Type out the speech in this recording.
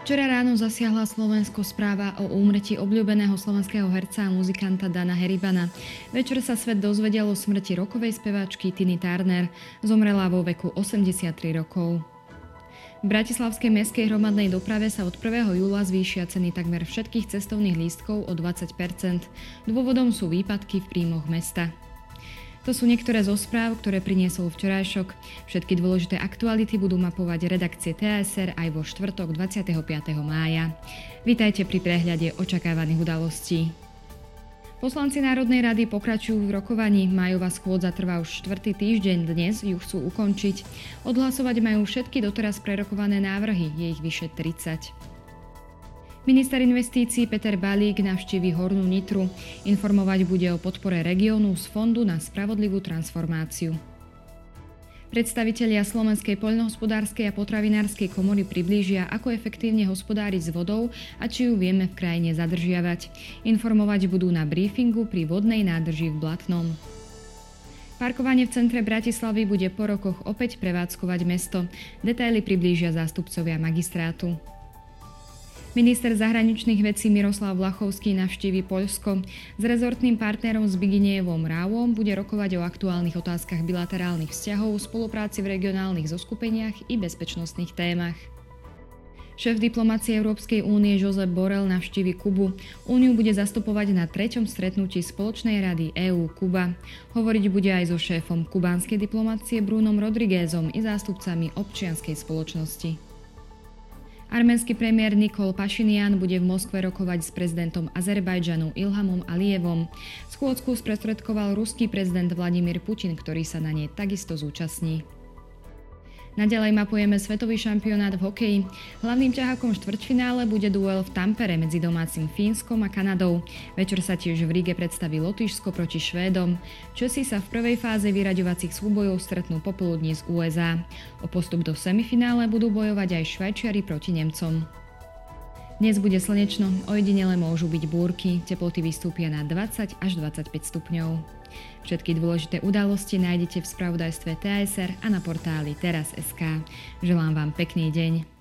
Včera ráno zasiahla Slovensko správa o úmrtí obľúbeného slovenského herca a muzikanta Dana Heribana. Večer sa svet dozvedel o smrti rokovej speváčky Tiny Turner. Zomrela vo veku 83 rokov. V Bratislavskej mestskej hromadnej doprave sa od 1. júla zvýšia ceny takmer všetkých cestovných lístkov o 20% Dôvodom sú výpadky v príjmoch mesta. To sú niektoré zo správ, ktoré priniesol včerajšok. Všetky dôležité aktuality budú mapovať redakcie TSR aj vo štvrtok 25. mája. Vítajte pri prehľade očakávaných udalostí. Poslanci Národnej rady pokračujú v rokovaní. Majová schôdza trvá už štvrtý týždeň. Dnes ju chcú ukončiť. Odhlasovať majú všetky doteraz prerokované návrhy. Je ich vyše 30. Minister investícií Peter Balík navštívi Hornú Nitru. Informovať bude o podpore regiónu z Fondu na spravodlivú transformáciu. Predstavitelia Slovenskej poľnohospodárskej a potravinárskej komory priblížia, ako efektívne hospodáriť s vodou a či ju vieme v krajine zadržiavať. Informovať budú na briefingu pri vodnej nádrži v Blatnom. Parkovanie v centre Bratislavy bude po rokoch opäť prevádzkovať mesto. Detaily priblížia zástupcovia magistrátu. Minister zahraničných vecí Miroslav Vlachovský navštívi Poľsko. S rezortným partnerom Zbiginievom Rávom bude rokovať o aktuálnych otázkach bilaterálnych vzťahov, spolupráci v regionálnych zoskupeniach i bezpečnostných témach. Šéf diplomácie Európskej únie Josep Borel navštívi Kubu. Úniu bude zastupovať na treťom stretnutí Spoločnej rady EÚ-Kuba. Hovoriť bude aj so šéfom kubánskej diplomácie Brunom Rodriguezom i zástupcami občianskej spoločnosti. Arménsky premiér Nikol Pašinian bude v Moskve rokovať s prezidentom Azerbajdžanu Ilhamom Alijevom. Schôdzku sprostredkoval ruský prezident Vladimír Putin, ktorý sa na nej takisto zúčastní. Naďalej mapujeme svetový šampionát v hokeji. Hlavným ťahákom štvrťfinále bude duel v Tampere medzi domácim Fínskom a Kanadou. Večer sa tiež v Ríge predstaví Lotyšsko proti Švédom. Česi sa v prvej fáze vyraďovacích súbojov stretnú popoludní z USA. O postup do semifinále budú bojovať aj Švajčiari proti Nemcom. Dnes bude slnečno, ojedinele môžu byť búrky, teploty vystúpia na 20 až 25 stupňov. Všetky dôležité udalosti nájdete v spravodajstve TSR a na portáli teraz.sk. Želám vám pekný deň.